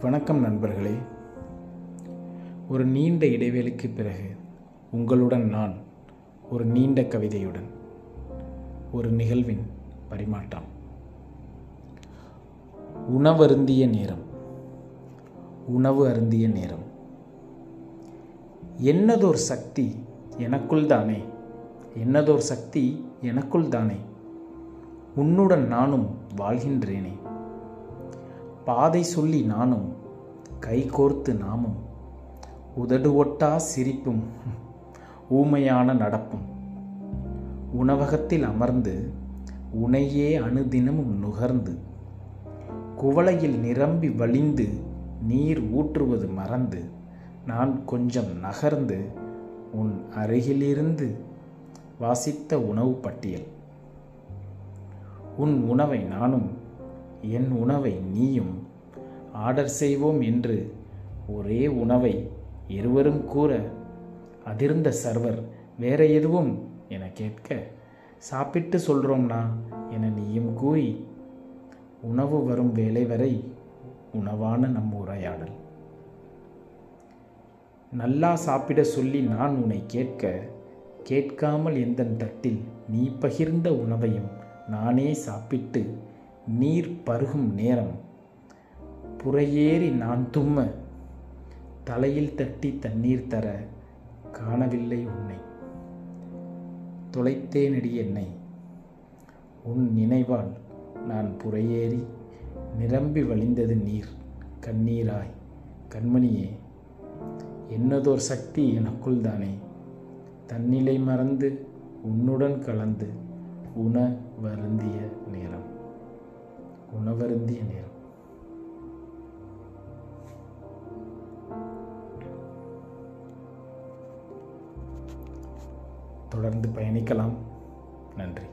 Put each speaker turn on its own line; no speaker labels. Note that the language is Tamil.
வணக்கம் நண்பர்களே. ஒரு நீண்ட இடைவேளைக்கு பிறகு உங்களுடன் நான் ஒரு நீண்ட கவிதையுடன் ஒரு நிகழ்வின் பரிமாற்றம். உணவருந்திய நேரம். உணவு அருந்திய நேரம். என்னதோர் சக்தி எனக்குள் தானே? என்னதோர் சக்தி எனக்குள் தானே? உன்னுடன் நானும் வாழ்கின்றேனே. பாதை சொல்லி நானும் கை கோர்த்து நாமும் உதடு ஒட்டா சிரிப்பும் ஊமையான நடப்பும். உணவகத்தில் அமர்ந்து உனையே அணுதினமும் நுகர்ந்து குவளையில் நிரம்பி வழிந்து நீர் ஊற்றுவது மறந்து நான் கொஞ்சம் நகர்ந்து உன் அருகிலிருந்து வாசித்த உணவு பட்டியல். உன் உணவை நானும் என் உணவை நீயும் ஆர்டர் செய்வோம் என்று ஒரே உணவை இருவரும் கூற அதிர்ந்த சர்வர் வேற எதுவும் என கேட்க சாப்பிட்டு சொல்கிறோம்னா என நீயும் கூறி உணவு வரும் வேலை வரை உணவான நம் உரையாடல். நல்லா சாப்பிட சொல்லி நான் உன்னை கேட்க கேட்காமல் எந்த தட்டில் நீ பகிர்ந்த உணவையும் நானே சாப்பிட்டு நீர் பருகும் நேரம். புறையேறி நான் தும்ம. தலையில் தட்டி தண்ணீர் தர காணவில்லை உன்னை. தொலைத்தேனடி என்னை. உன் நினைவால் நான் புறையேறி நிரம்பி வழிந்தது நீர். கண்ணீராய் கண்மணியே என்னதோர் சக்தி எனக்குள் தானே. தன்னிலை மறந்து உன்னுடன் கலந்து உண வருந்திய நேரம் வருந்திய நேரம். தொடர்ந்து பயணிக்கலாம். நன்றி.